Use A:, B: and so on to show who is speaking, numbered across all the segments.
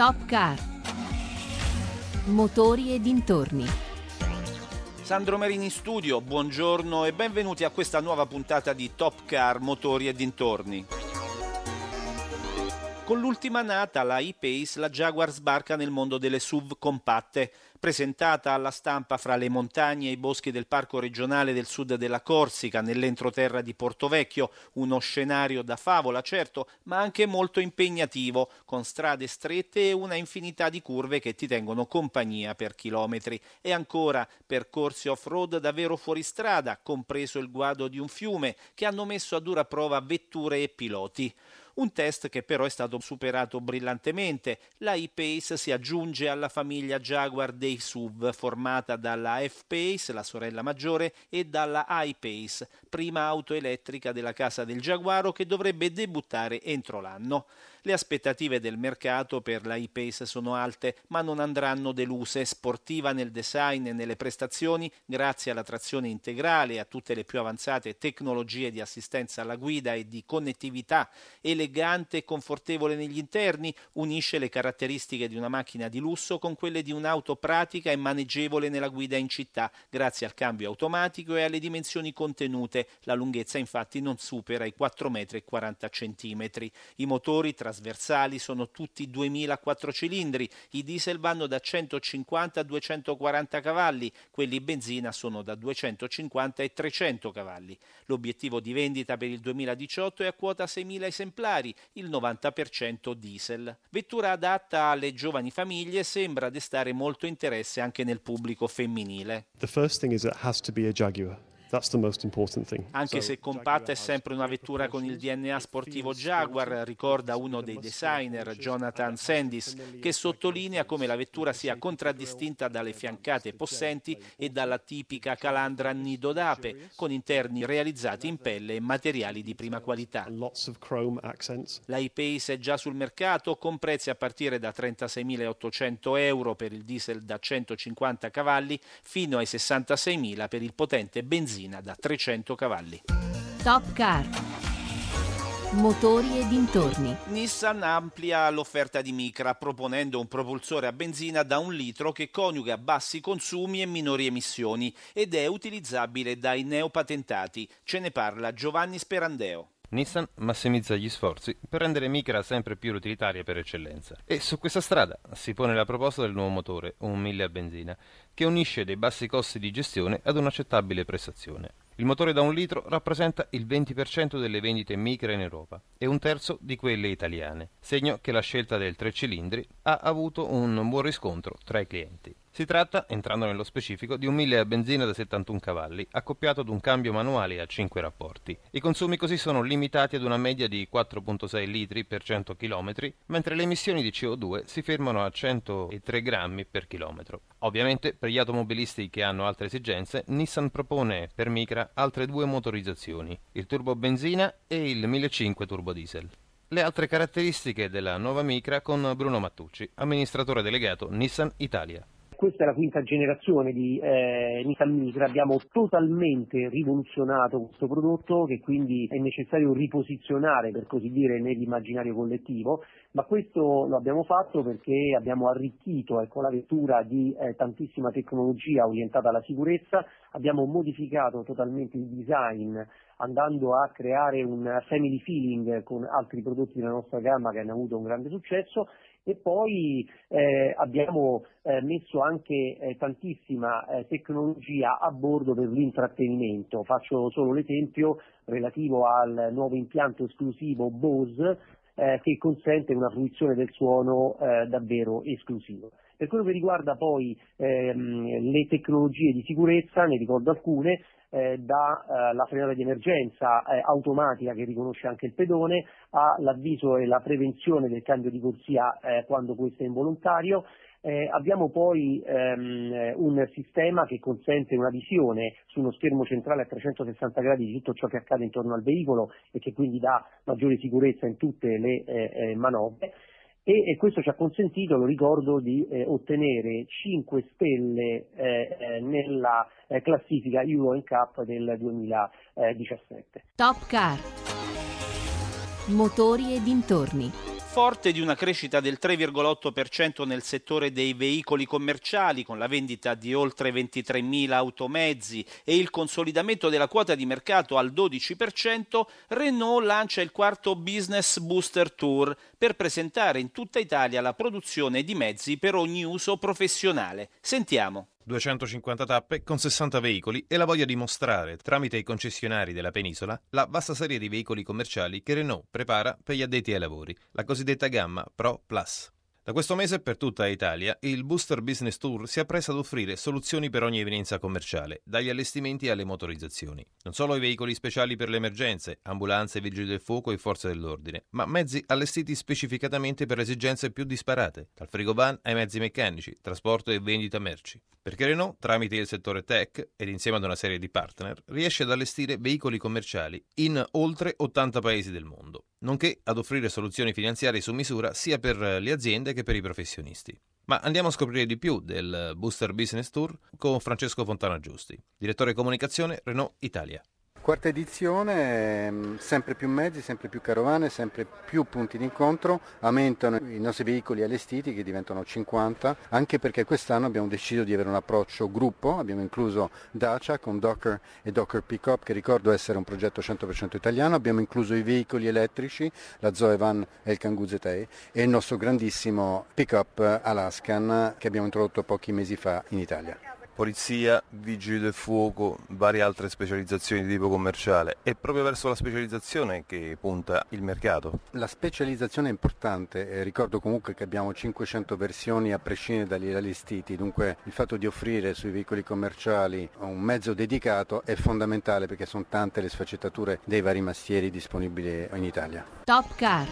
A: Top Car. Motori e dintorni.
B: Sandro Marini in studio, buongiorno e benvenuti a questa nuova puntata di Top Car Motori e dintorni. Con l'ultima nata, la E-Pace, la Jaguar sbarca nel mondo delle SUV compatte. Presentata alla stampa fra le montagne e i boschi del Parco regionale del sud della Corsica, nell'entroterra di Portovecchio, uno scenario da favola, certo, ma anche molto impegnativo, con strade strette e una infinità di curve che ti tengono compagnia per chilometri. E ancora percorsi off-road davvero fuori strada, compreso il guado di un fiume, che hanno messo a dura prova vetture e piloti. Un test che però è stato superato brillantemente. La E-Pace si aggiunge alla famiglia Jaguar dei SUV, formata dalla F-Pace, la sorella maggiore, e dalla I-Pace, prima auto elettrica della casa del Jaguaro che dovrebbe debuttare entro l'anno. Le aspettative del mercato per la E-Pace sono alte, ma non andranno deluse. Sportiva nel design e nelle prestazioni, grazie alla trazione integrale e a tutte le più avanzate tecnologie di assistenza alla guida e di connettività, elegante e confortevole negli interni, unisce le caratteristiche di una macchina di lusso con quelle di un'auto pratica e maneggevole nella guida in città, grazie al cambio automatico e alle dimensioni contenute. La lunghezza infatti non supera i 4,40 m. I motori tra trasversali sono tutti 2004 cilindri, i diesel vanno da 150 a 240 cavalli, quelli benzina sono da 250 e 300 cavalli. L'obiettivo di vendita per il 2018 è a quota 6.000 esemplari, il 90% diesel. Vettura adatta alle giovani famiglie sembra destare molto interesse anche nel pubblico femminile.
C: The first thing is it has to be a Jaguar.
B: Anche se compatta è sempre una vettura con il DNA sportivo Jaguar, ricorda uno dei designer, Jonathan Sandis, che sottolinea come la vettura sia contraddistinta dalle fiancate possenti e dalla tipica calandra nido d'ape, con interni realizzati in pelle e materiali di prima qualità. La E-Pace è già sul mercato con prezzi a partire da 36.800 euro per il diesel da 150 cavalli fino ai 66.000 per il potente benzina benzina da 300 cavalli.
A: Top Car. Motori e dintorni.
B: Nissan amplia l'offerta di Micra proponendo un propulsore a benzina da un litro che coniuga bassi consumi e minori emissioni ed è utilizzabile dai neopatentati. Ce ne parla Giovanni Sperandeo.
D: Nissan massimizza gli sforzi per rendere Micra sempre più utilitaria per eccellenza. E su questa strada si pone la proposta del nuovo motore, un 1000 a benzina, che unisce dei bassi costi di gestione ad un'accettabile prestazione. Il motore da un litro rappresenta il 20% delle vendite Micra in Europa e un terzo di quelle italiane, segno che la scelta del tre cilindri ha avuto un buon riscontro tra i clienti. Si tratta, entrando nello specifico, di un 1000 a benzina da 71 cavalli, accoppiato ad un cambio manuale a 5 rapporti. I consumi così sono limitati ad una media di 4,6 litri per 100 km, mentre le emissioni di CO2 si fermano a 103 grammi per chilometro. Ovviamente, per gli automobilisti che hanno altre esigenze, Nissan propone per Micra altre due motorizzazioni, il turbo benzina e il 1500 turbo diesel le altre caratteristiche della nuova Micra con Bruno Mattucci, amministratore delegato Nissan Italia
E: questa è la quinta generazione di eh, Nissan Micra, abbiamo totalmente rivoluzionato questo prodotto che quindi è necessario riposizionare per così dire nell'immaginario collettivo, ma questo lo abbiamo fatto perché abbiamo arricchito ecco, la vettura di eh, tantissima tecnologia orientata alla sicurezza, abbiamo modificato totalmente il design andando a creare un family feeling con altri prodotti della nostra gamma che hanno avuto un grande successo e poi eh, abbiamo eh, messo anche eh, tantissima eh, tecnologia a bordo per l'intrattenimento. Faccio solo l'esempio relativo al nuovo impianto esclusivo Bose eh, che consente una fruizione del suono eh, davvero esclusivo. Per quello che riguarda poi ehm, le tecnologie di sicurezza, ne ricordo alcune, eh, dalla eh, frenata di emergenza eh, automatica che riconosce anche il pedone all'avviso e la prevenzione del cambio di corsia eh, quando questo è involontario. Eh, abbiamo poi ehm, un sistema che consente una visione su uno schermo centrale a 360 gradi di tutto ciò che accade intorno al veicolo e che quindi dà maggiore sicurezza in tutte le eh, manovre e, e, questo ci ha consentito, lo ricordo, di eh, ottenere 5 stelle eh, eh, nella eh, classifica Euro Cup del 2017.
A: Top Car. Motori e dintorni.
B: Forte di una crescita del 3,8% nel settore dei veicoli commerciali, con la vendita di oltre 23.000 automezzi e il consolidamento della quota di mercato al 12%, Renault lancia il quarto Business Booster Tour per presentare in tutta Italia la produzione di mezzi per ogni uso professionale. Sentiamo.
D: 250 tappe con 60 veicoli e la voglia di mostrare, tramite i concessionari della penisola, la vasta serie di veicoli commerciali che Renault prepara per gli addetti ai lavori, la cosiddetta gamma Pro Plus. Da questo mese per tutta Italia il Booster Business Tour si appresta ad offrire soluzioni per ogni evenienza commerciale, dagli allestimenti alle motorizzazioni. Non solo i veicoli speciali per le emergenze, ambulanze, vigili del fuoco e forze dell'ordine, ma mezzi allestiti specificatamente per esigenze più disparate, dal frigovan ai mezzi meccanici, trasporto e vendita merci. Perché Renault, tramite il settore tech ed insieme ad una serie di partner, riesce ad allestire veicoli commerciali in oltre 80 paesi del mondo, nonché ad offrire soluzioni finanziarie su misura sia per le aziende che per i professionisti. Ma andiamo a scoprire di più del Booster Business Tour con Francesco Fontana Giusti, direttore comunicazione Renault Italia.
F: Quarta edizione, ehm, sempre più mezzi, sempre più carovane, sempre più punti d'incontro, aumentano i nostri veicoli allestiti che diventano 50, anche perché quest'anno abbiamo deciso di avere un approccio gruppo, abbiamo incluso Dacia con Docker e Docker Pickup che ricordo essere un progetto 100% italiano, abbiamo incluso i veicoli elettrici, la Zoe Van e il Kangoo ZE e il nostro grandissimo pickup Alaskan che abbiamo introdotto pochi mesi fa in Italia
G: polizia, vigili del fuoco, varie altre specializzazioni di tipo commerciale. È proprio verso la specializzazione che punta il mercato.
F: La specializzazione è importante, eh, ricordo comunque che abbiamo 500 versioni a prescindere dagli allestiti, dunque il fatto di offrire sui veicoli commerciali un mezzo dedicato è fondamentale perché sono tante le sfaccettature dei vari mastieri disponibili in Italia.
A: Top Car.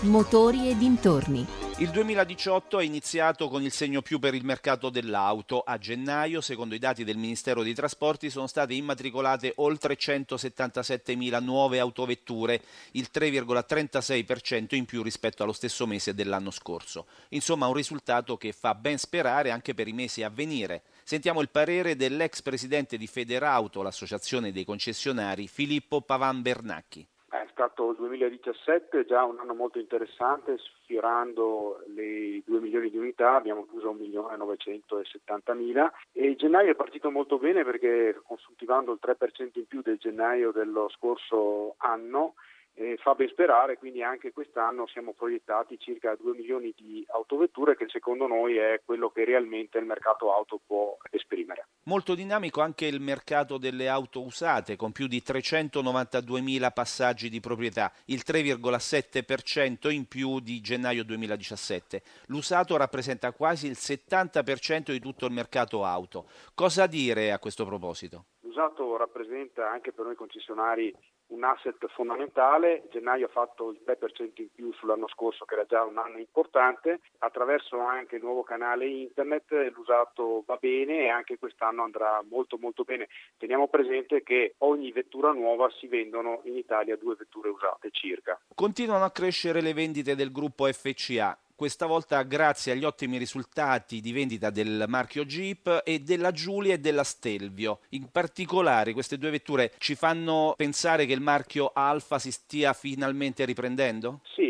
A: Motori e dintorni.
B: Il 2018 è iniziato con il segno più per il mercato dell'auto. A gennaio, secondo i dati del Ministero dei Trasporti, sono state immatricolate oltre 177.000 nuove autovetture, il 3,36% in più rispetto allo stesso mese dell'anno scorso. Insomma, un risultato che fa ben sperare anche per i mesi a venire. Sentiamo il parere dell'ex presidente di Federauto, l'associazione dei concessionari, Filippo Pavan Bernacchi
H: stato il 2017 già un anno molto interessante, sfiorando le 2 milioni di unità, abbiamo chiuso 1 milione 970 mila e gennaio è partito molto bene perché consultivando il 3% in più del gennaio dello scorso anno eh, fa ben sperare, quindi anche quest'anno siamo proiettati circa 2 milioni di autovetture che secondo noi è quello che realmente il mercato auto può esprimere.
B: Molto dinamico anche il mercato delle auto usate con più di 392 mila passaggi di proprietà, il 3,7% in più di gennaio 2017. L'usato rappresenta quasi il 70% di tutto il mercato auto. Cosa dire a questo proposito?
H: L'usato rappresenta anche per noi concessionari un asset fondamentale, gennaio ha fatto il 3% in più sull'anno scorso che era già un anno importante, attraverso anche il nuovo canale internet l'usato va bene e anche quest'anno andrà molto molto bene. Teniamo presente che ogni vettura nuova si vendono in Italia due vetture usate circa.
B: Continuano a crescere le vendite del gruppo FCA questa volta grazie agli ottimi risultati di vendita del marchio Jeep e della Giulia e della Stelvio. In particolare queste due vetture ci fanno pensare che il marchio Alfa si stia finalmente riprendendo?
H: Sì,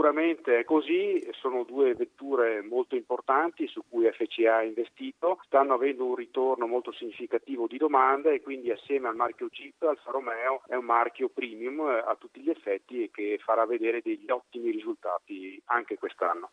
H: sicuramente è così, sono due vetture molto importanti su cui FCA ha investito, stanno avendo un ritorno molto significativo di domanda e quindi assieme al marchio Jeep Alfa Romeo è un marchio premium a tutti gli effetti e che farà vedere degli ottimi risultati anche quest'anno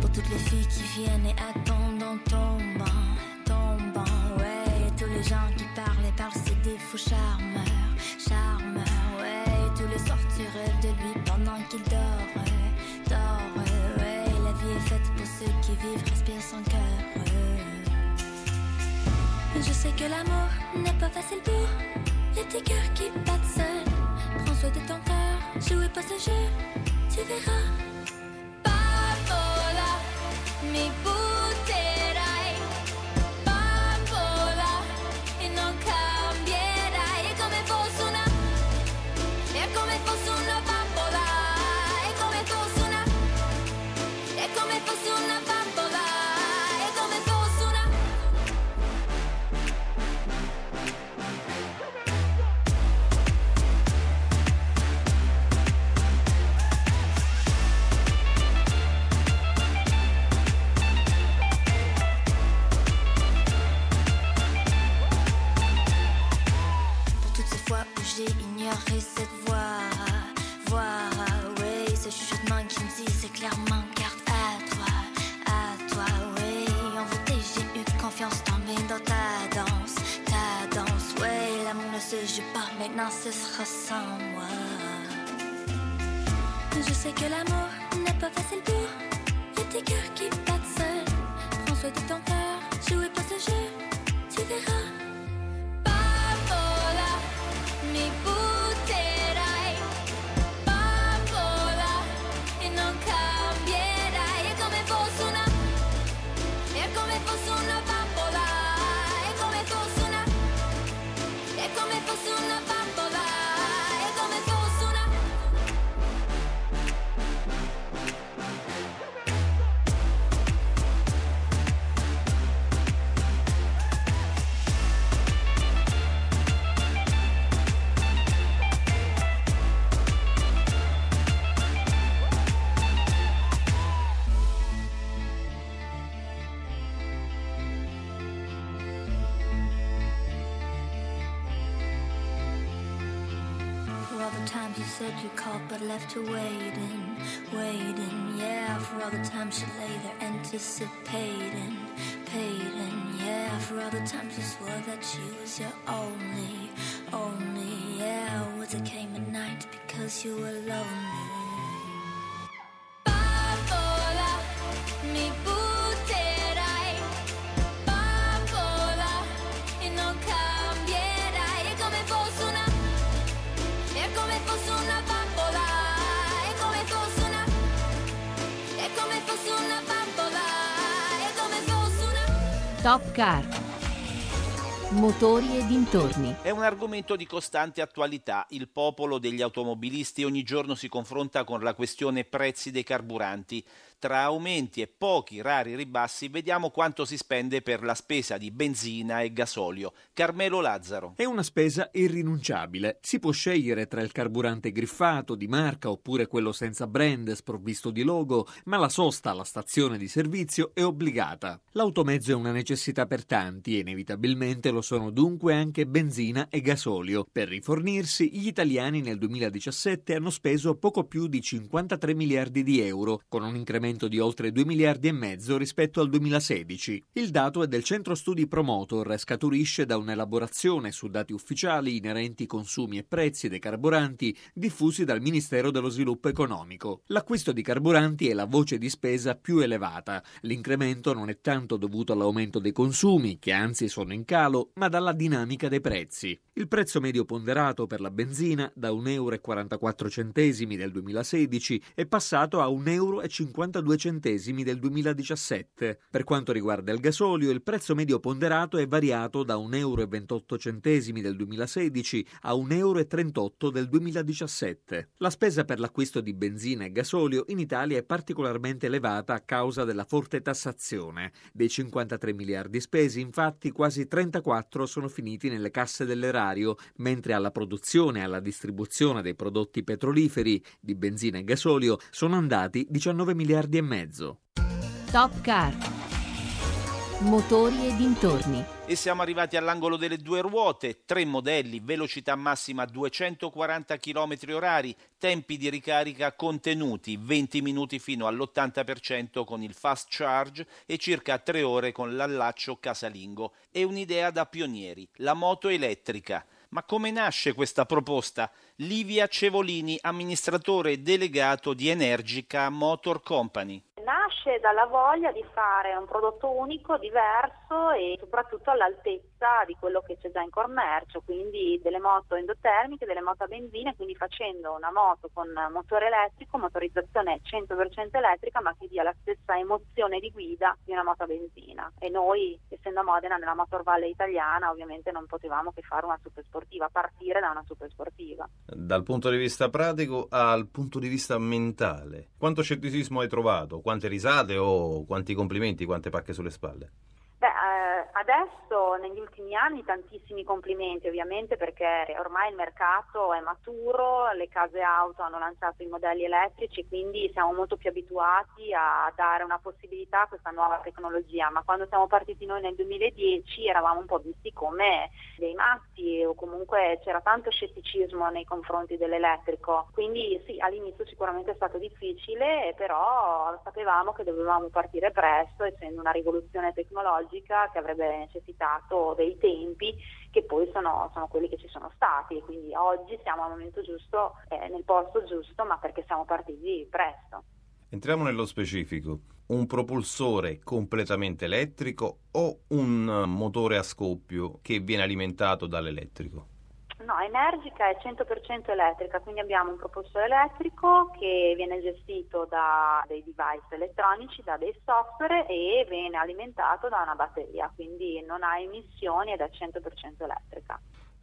I: Pour toutes les filles qui viennent et attendent en tombant, tombant, ouais. Et tous les gens qui parlent et parlent, c'est des faux charmeurs, charmeurs, ouais. Et tous les soirs tu rêves de lui pendant qu'il dort, dort, ouais. La vie est faite pour ceux qui vivent, respirent son cœur. Je sais que l'amour n'est pas facile pour les petits cœurs qui battent seuls. Prends soin de ton cœur, jouez pas ce jeu, tu verras. clairement carte à toi, à toi, oui, en beauté j'ai eu confiance dans dans ta danse, ta danse, ouais, l'amour ne se joue pas, maintenant ce sera sans moi. Je sais que l'amour n'est pas facile pour les cœurs qui battent seuls. Prends soin de ton cœur, jouez pas ce jeu, tu verras. Pas là, mais pour you called but left her waiting, waiting, yeah. For all the times she lay there anticipating, paying, yeah. For all the times you swore that she was your only, only, yeah. Words that came at night because you were lonely.
A: Top Car. Motori e dintorni.
B: È un argomento di costante attualità. Il popolo degli automobilisti ogni giorno si confronta con la questione prezzi dei carburanti. Tra aumenti e pochi rari ribassi vediamo quanto si spende per la spesa di benzina e gasolio. Carmelo Lazzaro.
J: È una spesa irrinunciabile. Si può scegliere tra il carburante griffato, di marca, oppure quello senza brand, sprovvisto di logo, ma la sosta alla stazione di servizio è obbligata. L'automezzo è una necessità per tanti e inevitabilmente lo sono dunque anche benzina e gasolio. Per rifornirsi, gli italiani nel 2017 hanno speso poco più di 53 miliardi di euro, con un incremento di oltre 2 miliardi e mezzo rispetto al 2016. Il dato è del centro studi Promotor e scaturisce da un'elaborazione su dati ufficiali inerenti consumi e prezzi dei carburanti diffusi dal Ministero dello Sviluppo Economico. L'acquisto di carburanti è la voce di spesa più elevata. L'incremento non è tanto dovuto all'aumento dei consumi, che anzi sono in calo, ma dalla dinamica dei prezzi. Il prezzo medio ponderato per la benzina da 1,44 euro del 2016 è passato a 1,52 euro del 2017. Per quanto riguarda il gasolio, il prezzo medio ponderato è variato da 1,28 euro del 2016 a 1,38 euro del 2017. La spesa per l'acquisto di benzina e gasolio in Italia è particolarmente elevata a causa della forte tassazione. Dei 53 miliardi spesi, infatti, quasi 34 sono finiti nelle casse dell'erario, mentre alla produzione e alla distribuzione dei prodotti petroliferi di benzina e gasolio sono andati 19 miliardi e mezzo.
A: Top Car. Motori e dintorni.
B: E siamo arrivati all'angolo delle due ruote, tre modelli, velocità massima 240 km orari, tempi di ricarica contenuti, 20 minuti fino all'80% con il fast charge e circa 3 ore con l'allaccio casalingo. È un'idea da pionieri, la moto elettrica. Ma come nasce questa proposta? Livia Cevolini, amministratore delegato di Energica Motor Company.
K: Nasce dalla voglia di fare un prodotto unico, diverso e soprattutto all'altezza di quello che c'è già in commercio, quindi delle moto endotermiche, delle moto a benzina, quindi facendo una moto con motore elettrico, motorizzazione 100% elettrica, ma che dia la stessa emozione di guida di una moto a benzina. E noi, essendo a Modena, nella Motor Valley italiana, ovviamente non potevamo che fare una super sportiva, partire da una super sportiva.
D: Dal punto di vista pratico al punto di vista mentale, quanto scetticismo hai trovato? Quante risate o quanti complimenti, quante pacche sulle spalle?
K: Eh, adesso negli ultimi anni tantissimi complimenti ovviamente perché ormai il mercato è maturo, le case auto hanno lanciato i modelli elettrici, quindi siamo molto più abituati a dare una possibilità a questa nuova tecnologia, ma quando siamo partiti noi nel 2010 eravamo un po' visti come dei matti o comunque c'era tanto scetticismo nei confronti dell'elettrico, quindi sì, all'inizio sicuramente è stato difficile, però sapevamo che dovevamo partire presto essendo una rivoluzione tecnologica che avrebbe necessitato dei tempi che poi sono, sono quelli che ci sono stati quindi oggi siamo al momento giusto, eh, nel posto giusto, ma perché siamo partiti presto.
L: Entriamo nello specifico. Un propulsore completamente elettrico o un motore a scoppio che viene alimentato dall'elettrico?
K: No, Energica è 100% elettrica, quindi abbiamo un propulsore elettrico che viene gestito da dei device elettronici, da dei software e viene alimentato da una batteria, quindi non ha emissioni ed è 100% elettrica.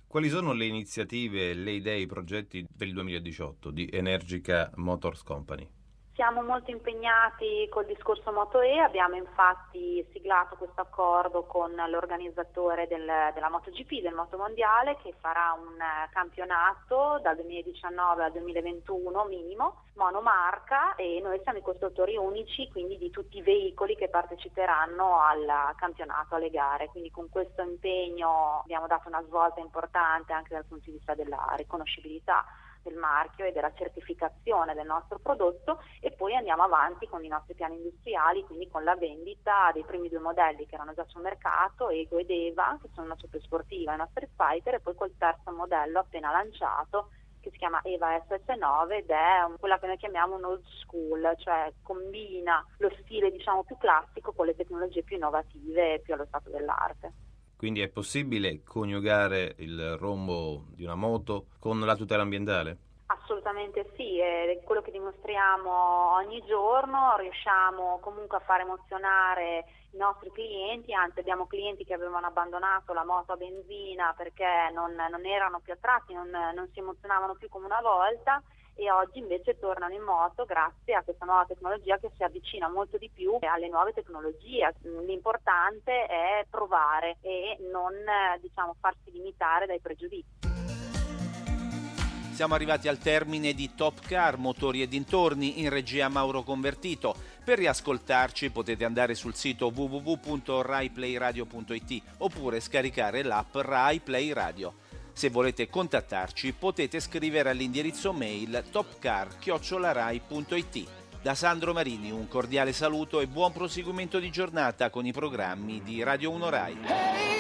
L: Quali sono le iniziative, le idee, i progetti per il 2018 di Energica Motors Company?
K: Siamo molto impegnati col discorso MotoE, abbiamo infatti siglato questo accordo con l'organizzatore del, della MotoGP, del Motomondiale, che farà un campionato dal 2019 al 2021 minimo, monomarca e noi siamo i costruttori unici quindi di tutti i veicoli che parteciperanno al campionato, alle gare. Quindi con questo impegno abbiamo dato una svolta importante anche dal punto di vista della riconoscibilità del marchio e della certificazione del nostro prodotto e poi andiamo avanti con i nostri piani industriali, quindi con la vendita dei primi due modelli che erano già sul mercato, Ego ed Eva, che sono una super sportiva e una Street Fighter, e poi col terzo modello appena lanciato che si chiama Eva SS9 ed è quella che noi chiamiamo un old school, cioè combina lo stile diciamo più classico con le tecnologie più innovative e più allo stato dell'arte.
L: Quindi è possibile coniugare il rombo di una moto con la tutela ambientale?
K: Assolutamente sì, è quello che dimostriamo ogni giorno, riusciamo comunque a far emozionare i nostri clienti, anzi abbiamo clienti che avevano abbandonato la moto a benzina perché non, non erano più attratti, non, non si emozionavano più come una volta e oggi invece tornano in moto grazie a questa nuova tecnologia che si avvicina molto di più alle nuove tecnologie. L'importante è provare e non diciamo, farsi limitare dai pregiudizi.
M: Siamo arrivati al termine di Top Car Motori e dintorni in regia Mauro Convertito. Per riascoltarci potete andare sul sito www.raiplayradio.it oppure scaricare l'app Rai Play Radio. Se volete contattarci potete scrivere all'indirizzo mail topcar-rai.it. Da Sandro Marini un cordiale saluto e buon proseguimento di giornata con i programmi di Radio 1 Rai.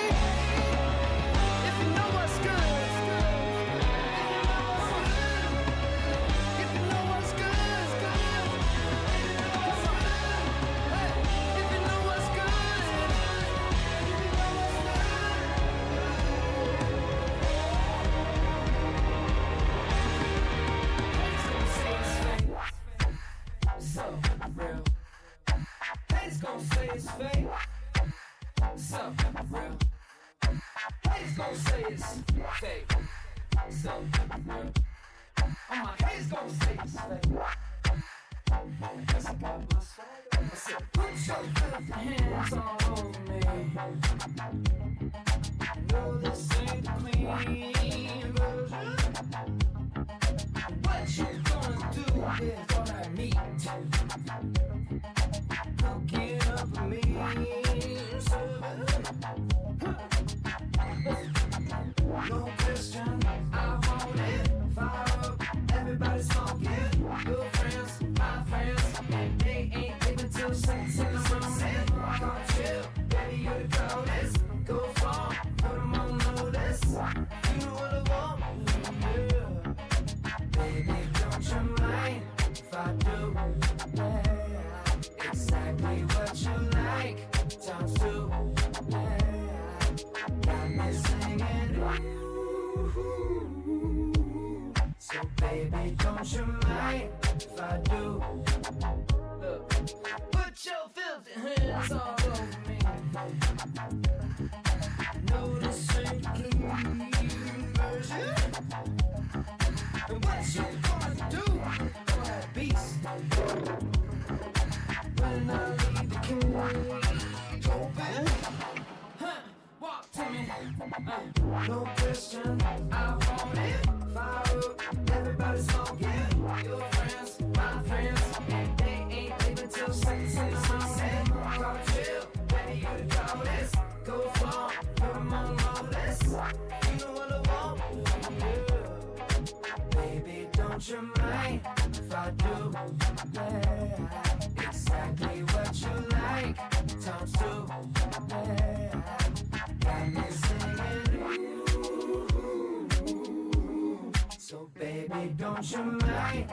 M: Thank you. So baby, don't you mind if I do? Look, put your filthy hands all over me.
N: No,
M: the shaking version. And what you gonna do? Gonna beast. When I leave the cage open, huh? Walk to me. Uh, no
N: question. I'll mind if I
M: do. Yeah. Exactly what you like, Got me singing. Ooh. So baby, don't you mind